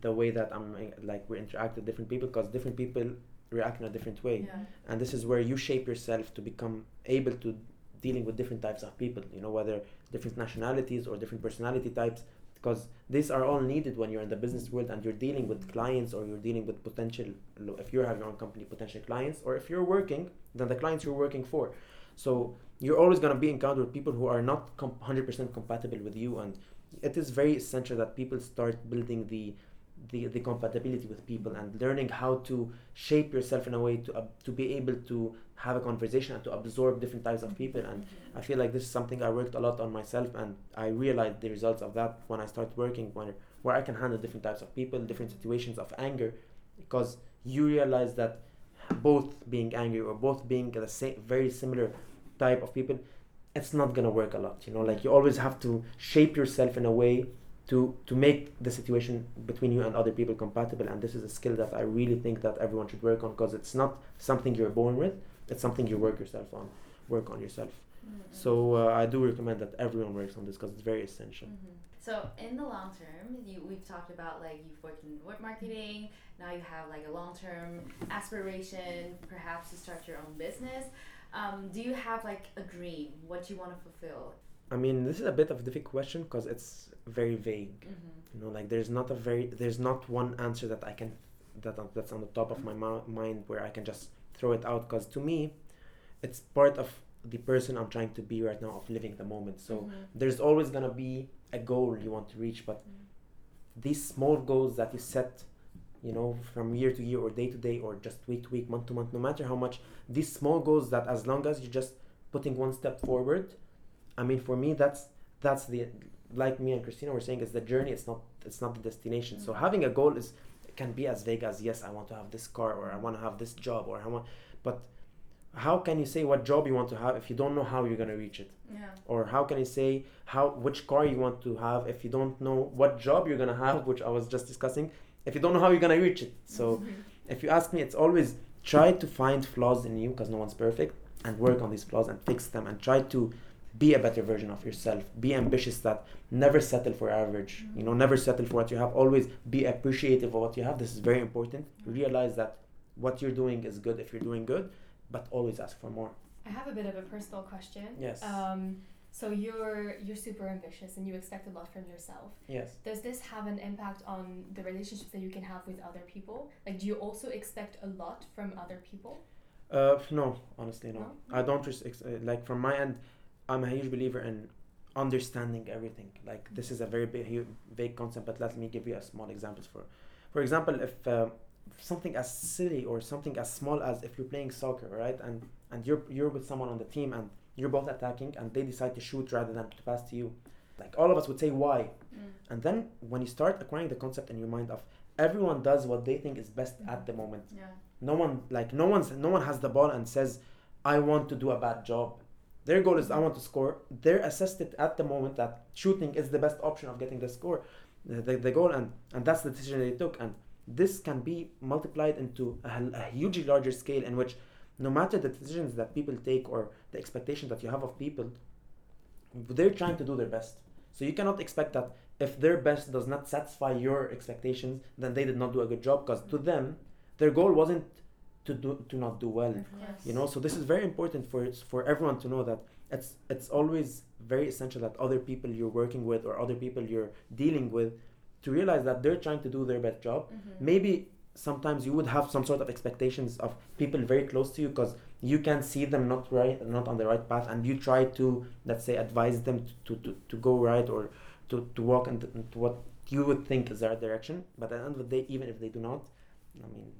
the way that i'm uh, like we interact with different people because different people react in a different way. Yeah. and this is where you shape yourself to become able to dealing with different types of people you know whether different nationalities or different personality types because these are all needed when you're in the business world and you're dealing with clients or you're dealing with potential if you have your own company potential clients or if you're working then the clients you're working for so you're always going to be encountered with people who are not com- 100% compatible with you and it is very essential that people start building the the, the compatibility with people and learning how to shape yourself in a way to uh, to be able to have a conversation and to absorb different types of people. And I feel like this is something I worked a lot on myself and I realized the results of that when I started working where where I can handle different types of people different situations of anger because you realize that both being angry or both being the same very similar type of people it's not gonna work a lot you know like you always have to shape yourself in a way to to make the situation between you and other people compatible and this is a skill that i really think that everyone should work on because it's not something you're born with it's something you work yourself on work on yourself Mm-hmm. so uh, i do recommend that everyone works on this because it's very essential Mhm. So in the long term, you we've talked about like you've worked in web marketing. Now you have like a long term aspiration, perhaps to start your own business. Um, do you have like a dream? What you want to fulfill? i mean this is a bit of a difficult question because it's very vague Mm-hmm. you know like there's not a very there's not one answer that i can that that's on the top of my mou- mind where i can just throw it out because to me it's part of the person i'm trying to be right now of living the moment so Mm-hmm. there's always going to be a goal you want to reach but these small goals that you set you know from year to year or day to day or just week to week month to month no matter how much these small goals that as long as you're just putting one step forward i mean for me that's that's the like me and christina were saying it's the journey it's not it's not the destination so Mhm. having a goal is can be as vague as yes i want to have this car or i want to have this job or i want but how can you say what job you want to have if you don't know how you're going to reach it? Yeah. or how can you say how which car you want to have if you don't know what job you're gonna have which i was just discussing if you don't know how you're gonna reach it. So mm-hmm. if you ask me it's always try to find flaws in you because no one's perfect and work on these flaws and fix them and try to be a better version of yourself. Be ambitious that never settle for average. You know never settle for what you have. Always be appreciative of what you have. This is very important. Realize that what you're doing is good if you're doing good but always ask for more I have a bit of a personal question. Yes. Um, so you're you're super ambitious and you expect a lot from yourself. yes Does this have an impact on the relationships that you can have with other people? Like, do you also expect a lot from other people? Uh, no, honestly, no. No? I don't res- ex- uh, like from my end. I'm a huge believer in understanding everything. Like this is a very big, vague concept, but let me give you a small examples for. For example, if uh, something as silly or something as small as if you're playing soccer, right, and and you're you're with someone on the team and you're both attacking and they decide to shoot rather than to pass to you, like all of us would say why, Mm. and then when you start acquiring the concept in your mind of everyone does what they think is best at the moment. Yeah. no one like no one's no one has the ball and says i want to do a bad job. Their goal is i want to score. They're assessed it at the moment that shooting is the best option of getting the score the, the, the goal and and that's the decision they took. And this can be multiplied into a, a hugely larger scale in which no matter the decisions that people take or the expectations that you have of people they're trying to do their best. So you cannot expect that if their best does not satisfy your expectations, then they did not do a good job. Because to them, their goal wasn't to do to not do well. Mm-hmm. Yes. You know, so this is very important for for everyone to know that it's it's always very essential that other people you're working with or other people you're dealing with to realize that they're trying to do their best job. Mm-hmm. Maybe sometimes you would have some sort of expectations of people very close to you because you can see them not right not on the right path and you try to let's say advise them to, to, to go right or to, to walk into, into what you would think is the right direction but at the end of the day even if they do not i mean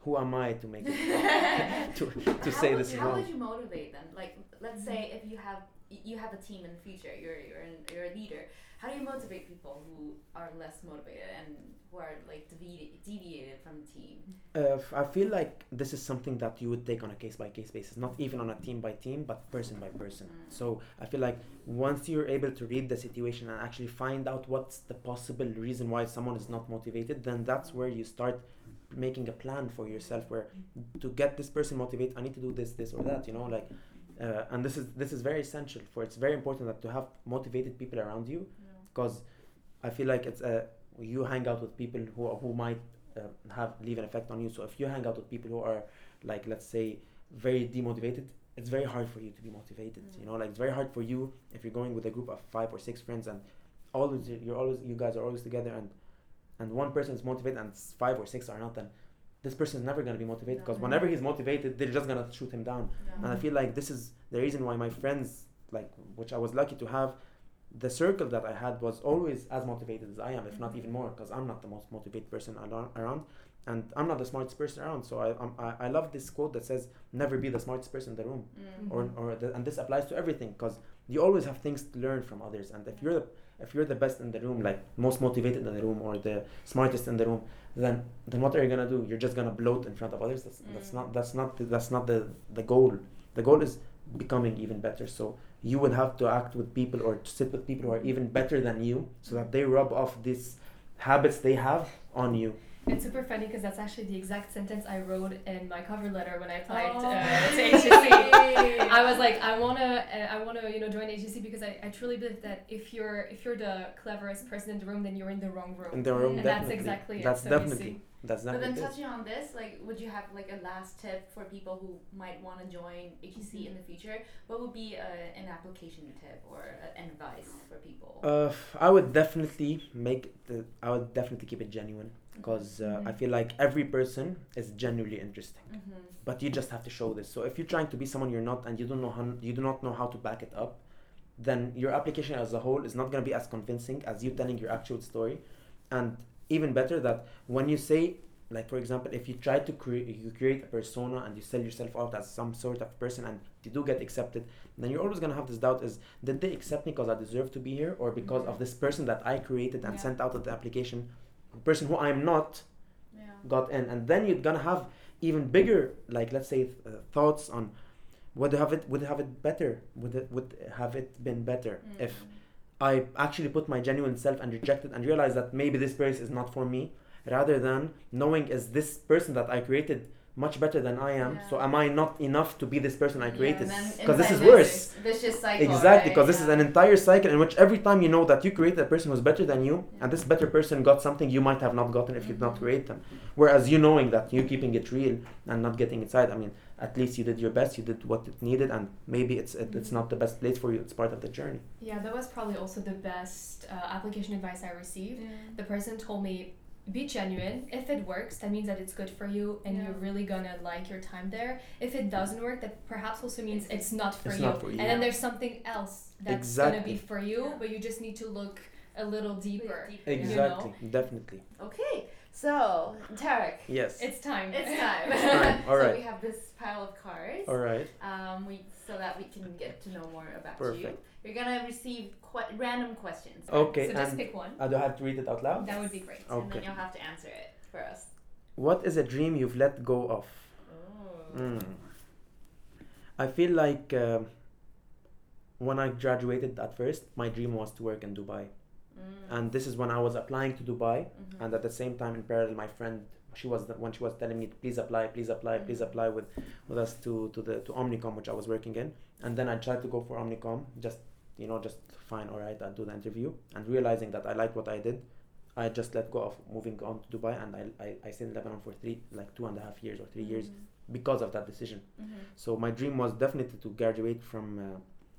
who am i to make it to, to how say would, this is how wrong would you motivate them like let's say if you have you have a team in the future you're you're, in, you're a leader how do you motivate people who are less motivated and who are like deviated, deviated from the team Uh, I feel like this is something that you would take on a case by case basis, not even on a team by team, but person by person. Mm. So I feel like once you're able to read the situation and actually find out what's the possible reason why someone is not motivated, then that's where you start making a plan for yourself. Where to get this person motivated, I need to do this, this, or that. You know, like, uh, and this is this is very essential. For it's very important that to have motivated people around you because I feel like it's a you hang out with people who who might uh, have leave an effect on you. So if you hang out with people who are like let's say very demotivated, it's very hard for you to be motivated. You know, like it's very hard for you if you're going with a group of five or six friends and always you're always you guys are always together and and one person is motivated and five or six are not then this person is never going to be motivated because No. whenever he's motivated they're just going to shoot him down and I feel like this is the reason why my friends, like which I was lucky to have, the circle that I had was always as motivated as I am, if not even more, because I'm not the most motivated person around, and I'm not the smartest person around. So I I, I love this quote that says, "Never be the smartest person in the room," Mm. or or the, and this applies to everything, because you always have things to learn from others, and if you're the if you're the best in the room, like most motivated in the room or the smartest in the room, then then what are you gonna do? You're just gonna bloat in front of others. That's that's Mm. not that's not the, that's not the the goal. The goal is becoming even better. So you will have to act with people or sit with people who are even better than you, so that they rub off these habits they have on you. It's super funny because that's actually the exact sentence I wrote in my cover letter when I applied Oh. uh, to HEC. I was like, I wanna, uh, I wanna, you know, join HEC because I, I truly believe that if you're if you're the cleverest person in the room, then you're in the wrong room. In the room, and that's exactly That's it. So you definitely see. That's But then it. touching on this, like, would you have like a last tip for people who might want to join HEC in the future? What would be uh, an application tip or uh, an advice for people? Uh, I would definitely make the. I would definitely keep it genuine because uh, I Mhm. feel like every person is genuinely interesting. Mm-hmm. but you just have to show this. So if you're trying to be someone you're not and you don't know how you do not know how to back it up, then your application as a whole is not going to be as convincing as you telling your actual story. And even better that when you say like for example if you try to create you create a persona and you sell yourself out as some sort of person and you do get accepted then you're always going to have this doubt is did they accept me because i deserve to be here or because of this person that i created and Yeah. sent out of the application a person who i'm not Yeah. got in and then you're gonna have even bigger like let's say th- uh, thoughts on would have it would have it better would it would have it been better Mm. if i actually put my genuine self and rejected and realized that maybe this place is not for me rather than knowing is this person that i created much better than i am so am i not enough to be this person i created Yeah, because this is worse Vicious cycle. Exactly, because right? this is an entire cycle in which every time you know that you created a person who's better than you, Yeah. and this better person got something you might have not gotten if you'd not Mhm. create them. Whereas you knowing that you keeping it real and not getting inside, I mean, at least you did your best, you did what it needed, and maybe it's it, it's Mhm. not the best place for you. It's part of the journey. Yeah, that was probably also the best uh, application advice I received. The person told me, be genuine. If it works, that means that it's good for you and Yeah. you're really gonna like your time there. If it doesn't work, that perhaps also means It's- it's not for It's you. not for you. And then there's something else that's gonna be for you, Yeah. but you just need to look a little deeper. deeper. You know? Exactly, definitely. Okay, so Tarek, Yes. It's time. it's time. time, so alright. we have this pile of cards. All right. Um, we so that we can get to know more about you. Perfect. You're gonna receive que- random questions. Okay, so just pick one. I do have to read it out loud. That would be great. Okay. And then you'll have to answer it for us. What is a dream you've let go of? Oh. Mm. I feel like um when I graduated at first, my dream was to work in Dubai. Mm. And this is when I was applying to Dubai, Mhm. and at the same time, in parallel, my friend, she was the, when she was telling me, please apply, please apply, please Mhm. apply with, with us to, to the to Omnicom, which I was working in. And then I tried to go for Omnicom, just you know, just fine, all right, I'll do the interview. And realizing that I liked what I did, I just let go of moving on to Dubai, and I I, I stayed in Lebanon for three like two and a half years or 3 years Mm-hmm. because of that decision. So my dream was definitely to graduate from uh,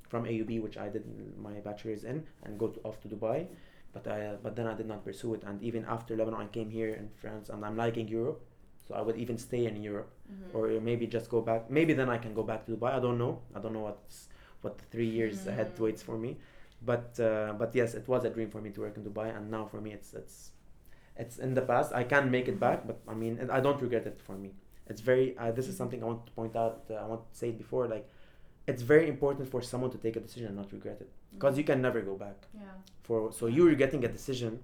from AUB, which I did my bachelor's in, and go to, off to Dubai. But I but then I did not pursue it. And even after Lebanon, I came here in France, and I'm liking Europe. So I would even stay in Europe, Mm-hmm. or maybe just go back. Maybe then I can go back to Dubai. I don't know. I don't know what's what the three years ahead Mm. waits for me. But uh, but yes, it was a dream for me to work in Dubai, and now for me it's it's it's in the past. I can make it back, but I mean I don't regret it for me. It's very. Uh, this is something I want to point out. Uh, I want to say it before. Like, it's very important for someone to take a decision and not regret it, because you can never go back. Yeah. For so you regretting a decision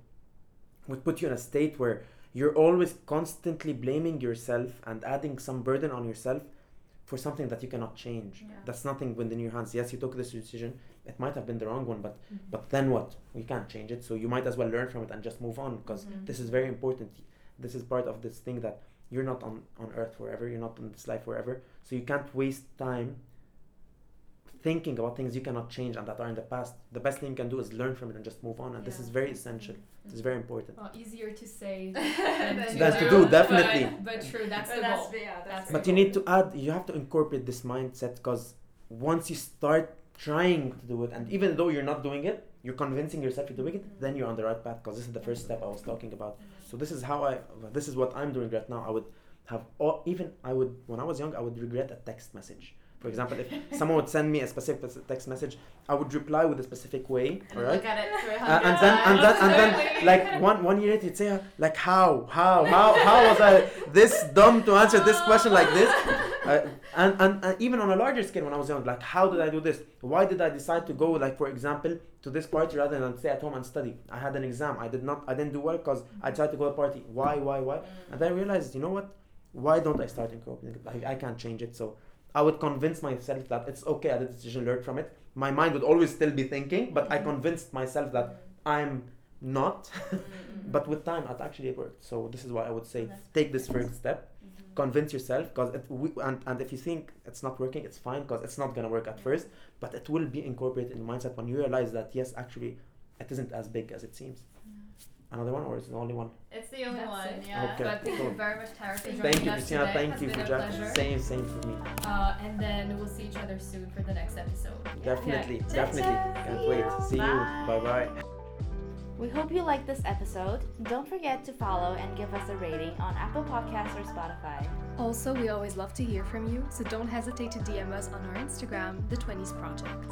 would put you in a state where you're always constantly blaming yourself and adding some burden on yourself for something that you cannot change. Yeah. That's nothing within your hands. Yes, you took this decision. It might have been the wrong one, but Mhm. but then what? We can't change it. So you might as well learn from it and just move on because Mhm. this is very important. This is part of this thing that you're not on, on earth forever. You're not in this life forever. So you can't waste time thinking about things you cannot change and that are in the past. The best thing you can do is learn from it and just move on. And this is very essential. This is very important. Well, easier to say Than than, to Than to do, definitely. But, but true, that's But the that's, goal. yeah, that's That's But the you need to add, you have to incorporate this mindset because once you start trying to do it, and even though you're not doing it, you're convincing yourself you're doing it, mm-hmm. then you're on the right path because this is the first step I was mm-hmm. talking about. Mm-hmm. So this is how I, this is what I'm doing right now. I would have, all, even I would, when I was young, I would regret a text message. For example, if someone would send me a specific text message, I would reply with a specific way, And all right? look at it Uh, and then and then and then like one one year later you'd say like how how how how was I this dumb to answer this question like this? Uh, and, and and even on a larger scale when I was young like how did I do this? Why did I decide to go like for example to this party rather than stay at home and study? I had an exam. I did not I didn't do well because I tried to go to a party. Why why why? And then I realized you know what? Why don't I start incorporating it I, I can't change it so I would convince myself that it's okay I did the decision learn from it. My mind would always still be thinking but I convinced myself that I'm not. Mm-hmm. but with time it actually worked. So this is why i would say take this first step. Mm-hmm. convince yourself because and, and if you think it's not working it's fine because it's not going to work at first but it will be incorporated in the mindset when you realize that yes actually it isn't as big as it seems another one or is it the only one It's the only That's one, it. yeah. Okay. But thank you very much, Tarek, for joining thank you christina today. thank you for a joining same same for me Uh, and then we'll see each other soon for the next episode. definitely Ta-ta. definitely can't See wait you. see you Bye. bye bye We hope you liked this episode. Don't forget to follow and give us a rating on Apple Podcasts or Spotify. Also, we always love to hear from you, so don't hesitate to DM us on our Instagram, The 20s Project.